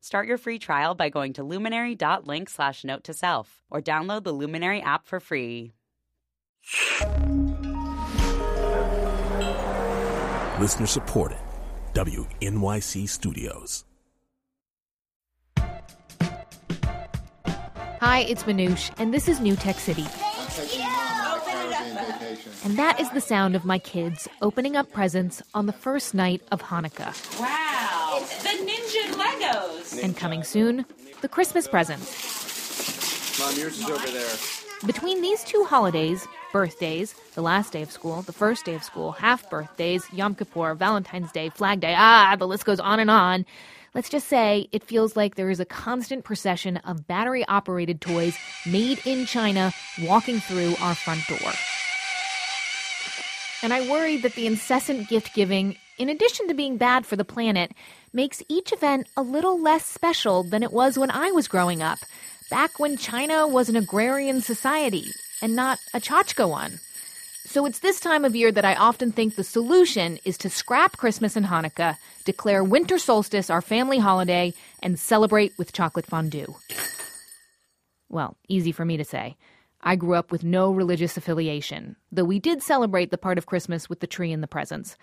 Start your free trial by going to luminary.link slash note to self or download the Luminary app for free. Listener supported. WNYC Studios. Hi, it's Manoush, and this is New Tech City. And that is the sound of my kids opening up presents on the first night of Hanukkah. Wow! The Ninja Legos! And coming soon, the Christmas presents. Mom, yours is over there. Between these two holidays, birthdays, the last day of school, the first day of school, half birthdays, Yom Kippur, Valentine's Day, Flag Day, ah, the list goes on and on. Let's just say it feels like there is a constant procession of battery operated toys made in China walking through our front door. And I worry that the incessant gift giving, in addition to being bad for the planet, makes each event a little less special than it was when I was growing up, back when China was an agrarian society and not a tchotchke one. So it's this time of year that I often think the solution is to scrap Christmas and Hanukkah, declare winter solstice our family holiday, and celebrate with chocolate fondue. Well, easy for me to say. I grew up with no religious affiliation, though we did celebrate the part of Christmas with the tree and the presents.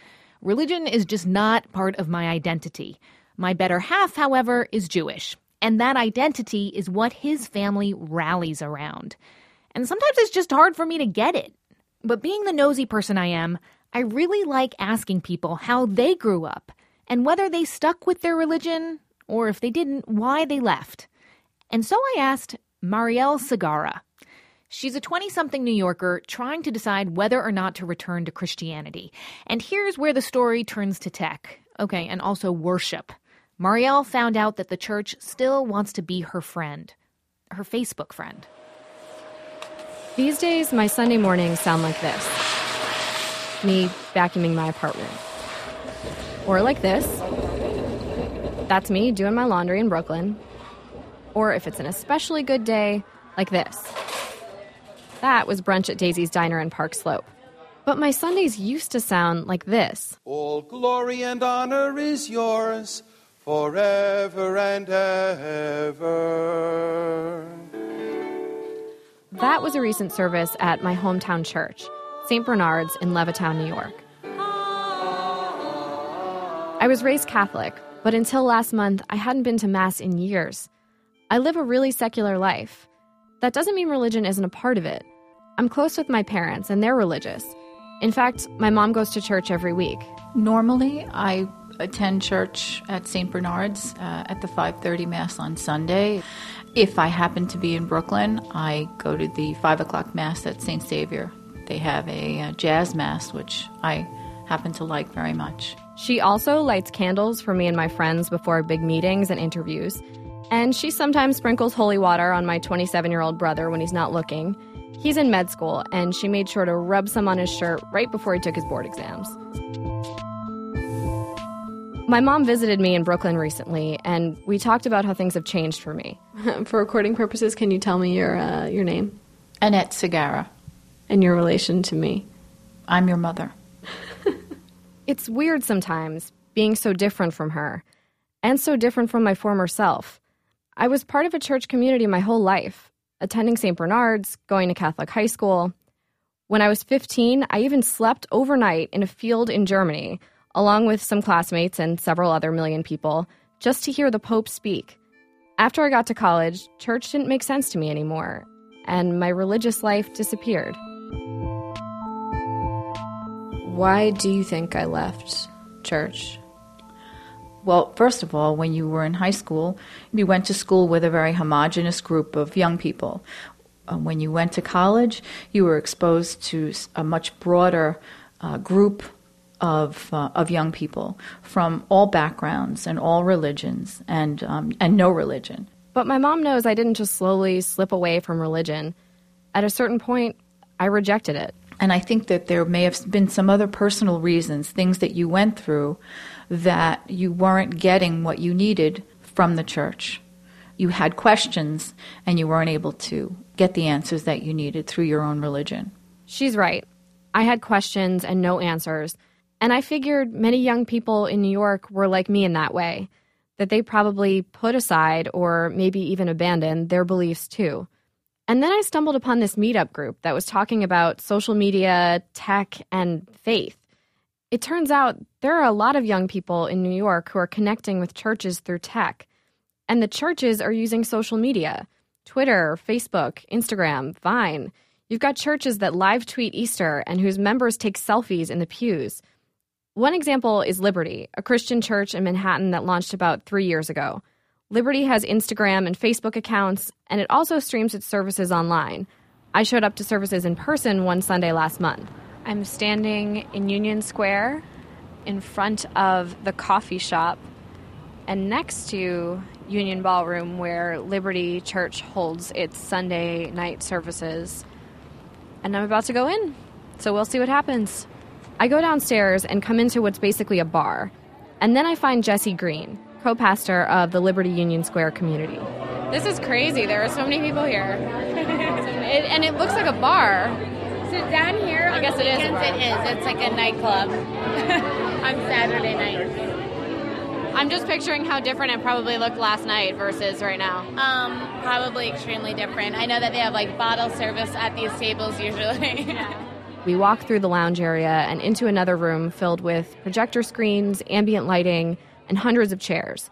Religion is just not part of my identity. My better half, however, is Jewish, and that identity is what his family rallies around. And sometimes it's just hard for me to get it. But being the nosy person I am, I really like asking people how they grew up and whether they stuck with their religion or if they didn't, why they left. And so I asked Marielle Segarra. She's a 20 something New Yorker trying to decide whether or not to return to Christianity. And here's where the story turns to tech. Okay, and also worship. Marielle found out that the church still wants to be her friend, her Facebook friend. These days, my Sunday mornings sound like this me vacuuming my apartment. Or like this. That's me doing my laundry in Brooklyn. Or if it's an especially good day, like this. That was brunch at Daisy's Diner in Park Slope. But my Sundays used to sound like this. All glory and honor is yours forever and ever. That was a recent service at my hometown church, St. Bernard's in Levittown, New York. I was raised Catholic, but until last month, I hadn't been to Mass in years. I live a really secular life. That doesn't mean religion isn't a part of it. I'm close with my parents, and they're religious. In fact, my mom goes to church every week. Normally, I attend church at St. Bernard's uh, at the 5:30 Mass on Sunday. If I happen to be in Brooklyn, I go to the 5 o'clock Mass at St. Xavier. They have a, uh, jazz Mass, which I happen to like very much. She also lights candles for me and my friends before big meetings and interviews. And she sometimes sprinkles holy water on my 27 year old brother when he's not looking. He's in med school, and she made sure to rub some on his shirt right before he took his board exams. My mom visited me in Brooklyn recently, and we talked about how things have changed for me. For recording purposes, can you tell me your uh, your name Annette Segarra, and your relation to me? I'm your mother. It's weird sometimes being so different from her, and so different from my former self. I was part of a church community my whole life, attending St. Bernard's, going to Catholic high school. When I was 15, I even slept overnight in a field in Germany, along with some classmates and several other million people, just to hear the Pope speak. After I got to college, church didn't make sense to me anymore, and my religious life disappeared. Why do you think I left church? Well, first of all, when you were in high school, you went to school with a very homogenous group of young people. Uh, when you went to college, you were exposed to a much broader uh, group of, uh, of young people from all backgrounds and all religions and, um, and no religion. But my mom knows I didn't just slowly slip away from religion. At a certain point, I rejected it. And I think that there may have been some other personal reasons, things that you went through, that you weren't getting what you needed from the church. You had questions and you weren't able to get the answers that you needed through your own religion. She's right. I had questions and no answers. And I figured many young people in New York were like me in that way, that they probably put aside or maybe even abandoned their beliefs too. And then I stumbled upon this meetup group that was talking about social media, tech, and faith. It turns out there are a lot of young people in New York who are connecting with churches through tech. And the churches are using social media Twitter, Facebook, Instagram, Vine. You've got churches that live tweet Easter and whose members take selfies in the pews. One example is Liberty, a Christian church in Manhattan that launched about three years ago. Liberty has Instagram and Facebook accounts, and it also streams its services online. I showed up to services in person one Sunday last month. I'm standing in Union Square in front of the coffee shop and next to Union Ballroom, where Liberty Church holds its Sunday night services. And I'm about to go in, so we'll see what happens. I go downstairs and come into what's basically a bar. And then I find Jesse Green, co pastor of the Liberty Union Square community. This is crazy. There are so many people here. it, and it looks like a bar. So down here, I guess it is. Weekends, it is. It's like a nightclub on Saturday night. I'm just picturing how different it probably looked last night versus right now. Um, probably extremely different. I know that they have like bottle service at these tables usually. We walk through the lounge area and into another room filled with projector screens, ambient lighting, and hundreds of chairs.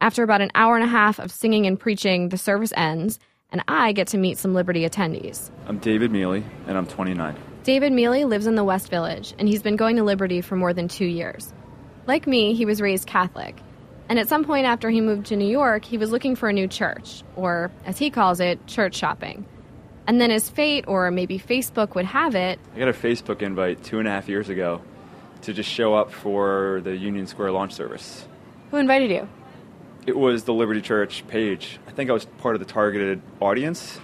After about an hour and a half of singing and preaching, the service ends, and I get to meet some Liberty attendees. I'm David Mealy, and I'm 29. David Mealy lives in the West Village, and he's been going to Liberty for more than two years. Like me, he was raised Catholic. And at some point after he moved to New York, he was looking for a new church, or as he calls it, church shopping. And then his fate, or maybe Facebook would have it, I got a Facebook invite two and a half years ago to just show up for the Union Square launch service. Who invited you? It was the Liberty Church page. I think I was part of the targeted audience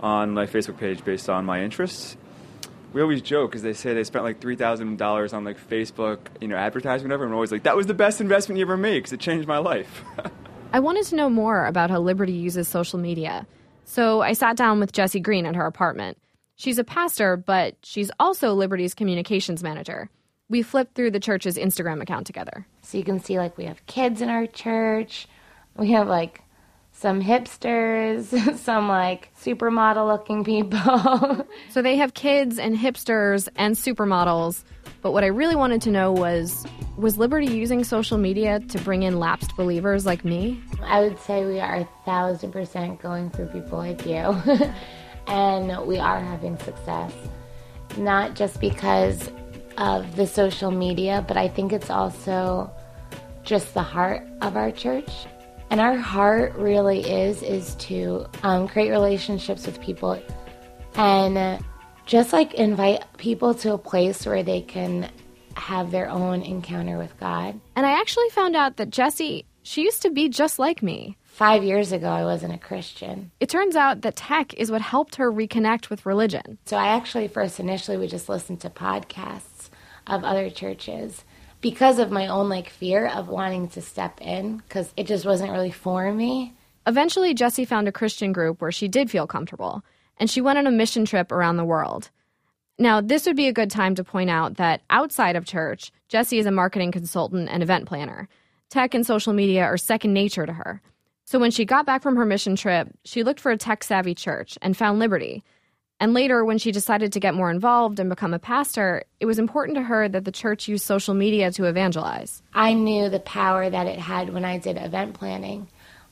on my Facebook page based on my interests. We always joke because they say they spent like three thousand dollars on like Facebook, you know, advertising, whatever. And we're always like, that was the best investment you ever made because it changed my life. I wanted to know more about how Liberty uses social media. So I sat down with Jessie Green at her apartment. She's a pastor, but she's also Liberty's communications manager. We flipped through the church's Instagram account together. So you can see like we have kids in our church. We have like some hipsters, some like supermodel looking people. So they have kids and hipsters and supermodels. But what I really wanted to know was was Liberty using social media to bring in lapsed believers like me? I would say we are a thousand percent going through people like you. and we are having success. Not just because of the social media, but I think it's also just the heart of our church. And our heart really is is to um, create relationships with people and just like invite people to a place where they can have their own encounter with God. And I actually found out that Jessie, she used to be just like me. Five years ago, I wasn't a Christian. It turns out that tech is what helped her reconnect with religion. So I actually first initially would just listen to podcasts of other churches because of my own like fear of wanting to step in because it just wasn't really for me. Eventually, Jessie found a Christian group where she did feel comfortable, and she went on a mission trip around the world. Now, this would be a good time to point out that outside of church, Jessie is a marketing consultant and event planner. Tech and social media are second nature to her. So when she got back from her mission trip, she looked for a tech savvy church and found Liberty. And later, when she decided to get more involved and become a pastor, it was important to her that the church use social media to evangelize. I knew the power that it had when I did event planning.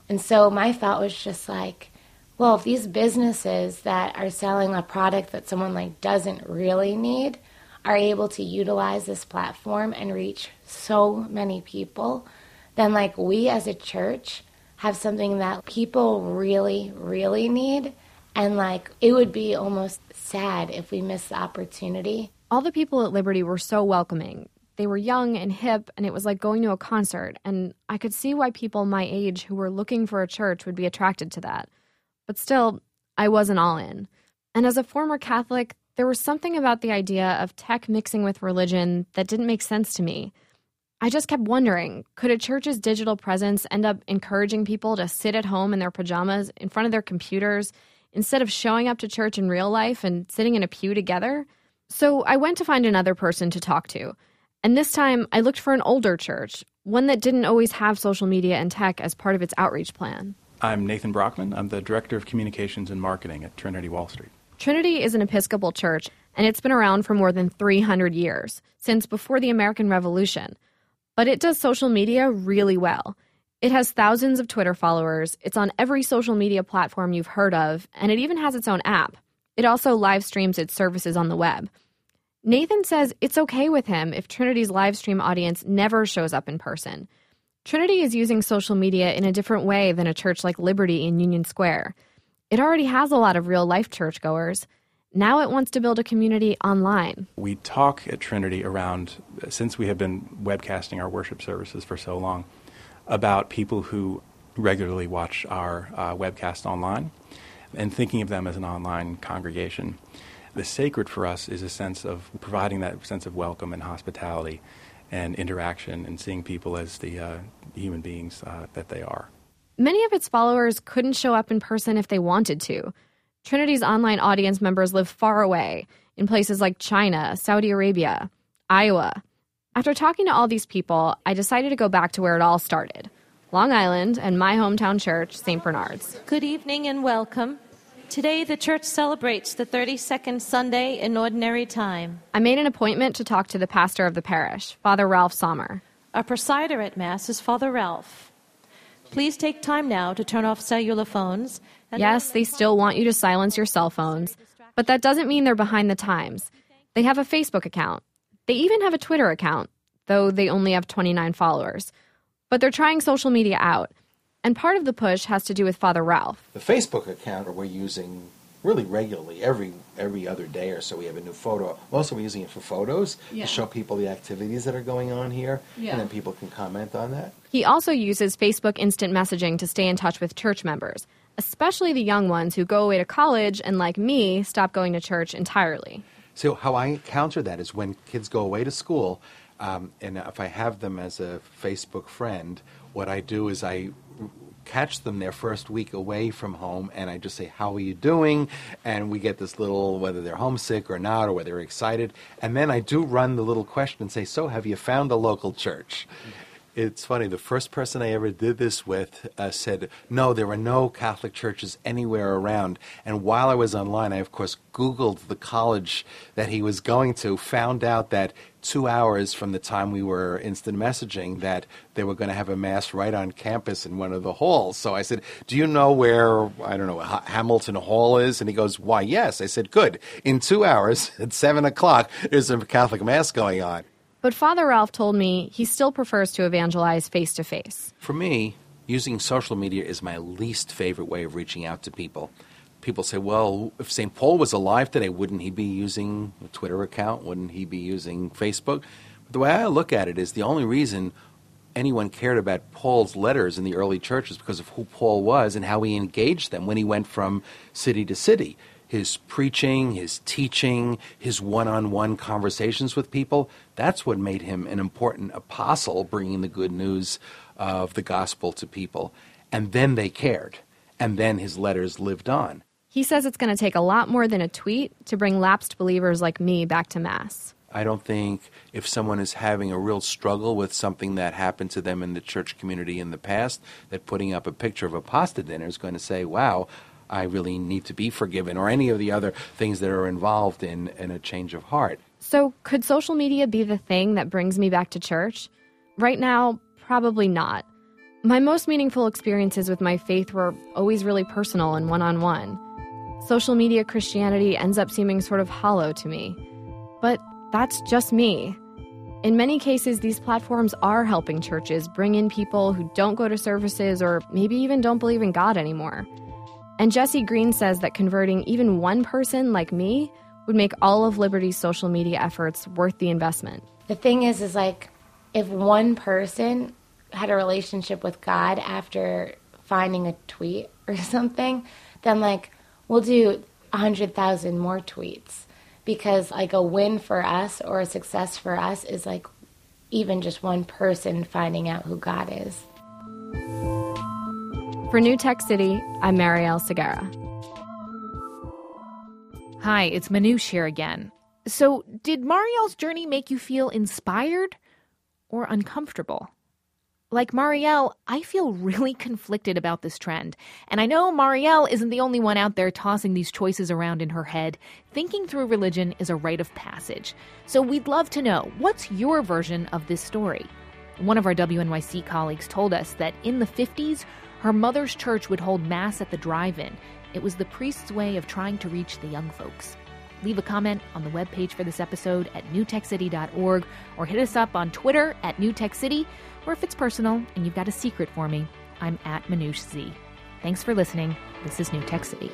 And so my thought was just like, well, if these businesses that are selling a product that someone like doesn't really need are able to utilize this platform and reach so many people, then like we as a church have something that people really, really need. And like it would be almost sad if we missed the opportunity. All the people at Liberty were so welcoming. They were young and hip, and it was like going to a concert. And I could see why people my age who were looking for a church would be attracted to that. But still, I wasn't all in. And as a former Catholic, there was something about the idea of tech mixing with religion that didn't make sense to me. I just kept wondering could a church's digital presence end up encouraging people to sit at home in their pajamas in front of their computers instead of showing up to church in real life and sitting in a pew together? So I went to find another person to talk to. And this time I looked for an older church, one that didn't always have social media and tech as part of its outreach plan. I'm Nathan Brockman. I'm the Director of Communications and Marketing at Trinity Wall Street. Trinity is an Episcopal church, and it's been around for more than 300 years, since before the American Revolution. But it does social media really well. It has thousands of Twitter followers, it's on every social media platform you've heard of, and it even has its own app. It also live streams its services on the web. Nathan says it's okay with him if Trinity's live stream audience never shows up in person. Trinity is using social media in a different way than a church like Liberty in Union Square. It already has a lot of real life churchgoers. Now it wants to build a community online. We talk at Trinity around, since we have been webcasting our worship services for so long, about people who regularly watch our uh, webcast online and thinking of them as an online congregation. The sacred for us is a sense of providing that sense of welcome and hospitality and interaction and seeing people as the uh, human beings uh, that they are. Many of its followers couldn't show up in person if they wanted to. Trinity's online audience members live far away, in places like China, Saudi Arabia, Iowa. After talking to all these people, I decided to go back to where it all started Long Island and my hometown church, St. Bernard's. Good evening and welcome. Today, the church celebrates the 32nd Sunday in Ordinary Time. I made an appointment to talk to the pastor of the parish, Father Ralph Sommer. Our presider at Mass is Father Ralph. Please take time now to turn off cellular phones. yes, they still want you to silence your cell phones, but that doesn't mean they're behind the times. They have a Facebook account. They even have a Twitter account, though they only have 29 followers. But they're trying social media out. And part of the push has to do with Father Ralph. The Facebook account we're using really regularly every every other day or so we have a new photo mostly we're using it for photos yeah. to show people the activities that are going on here yeah. and then people can comment on that he also uses facebook instant messaging to stay in touch with church members especially the young ones who go away to college and like me stop going to church entirely so how i counter that is when kids go away to school um, and if i have them as a facebook friend what i do is i catch them their first week away from home and I just say, How are you doing? And we get this little, whether they're homesick or not, or whether they're excited. And then I do run the little question and say, So have you found a local church? It's funny, the first person I ever did this with uh, said, No, there are no Catholic churches anywhere around. And while I was online, I, of course, Googled the college that he was going to, found out that two hours from the time we were instant messaging that they were going to have a mass right on campus in one of the halls. So I said, Do you know where, I don't know, Hamilton Hall is? And he goes, Why, yes. I said, Good. In two hours at seven o'clock, there's a Catholic Mass going on. But Father Ralph told me he still prefers to evangelize face to face. For me, using social media is my least favorite way of reaching out to people people say, well, if St. Paul was alive today, wouldn't he be using a Twitter account? Wouldn't he be using Facebook? But the way I look at it is the only reason anyone cared about Paul's letters in the early church is because of who Paul was and how he engaged them when he went from city to city. His preaching, his teaching, his one on one conversations with people, that's what made him an important apostle, bringing the good news of the gospel to people. And then they cared. And then his letters lived on. He says it's going to take a lot more than a tweet to bring lapsed believers like me back to Mass. I don't think if someone is having a real struggle with something that happened to them in the church community in the past, that putting up a picture of a pasta dinner is going to say, wow, I really need to be forgiven, or any of the other things that are involved in, in a change of heart. So, could social media be the thing that brings me back to church? Right now, probably not. My most meaningful experiences with my faith were always really personal and one on one social media Christianity ends up seeming sort of hollow to me. But that's just me. In many cases, these platforms are helping churches bring in people who don't go to services or maybe even don't believe in God anymore. And Jesse Green says that converting even one person like me would make all of Liberty's social media efforts worth the investment. The thing is, is like if one person had a relationship with God after finding a tweet or something, then like we'll do a hundred thousand more tweets because like a win for us or a success for us is like even just one person finding out who God is. For New Tech City, I'm Marielle Segarra. Hi, it's Manoush here again. So, did Marielle's journey make you feel inspired or uncomfortable? Like Marielle, I feel really conflicted about this trend. And I know Marielle isn't the only one out there tossing these choices around in her head. Thinking through religion is a rite of passage. So we'd love to know what's your version of this story? One of our WNYC colleagues told us that in the 50s, her mother's church would hold Mass at the drive in. It was the priest's way of trying to reach the young folks. Leave a comment on the webpage for this episode at newtechcity.org or hit us up on Twitter at newtechcity or if it's personal and you've got a secret for me, I'm at Manoush Z. Thanks for listening. This is New Tech City.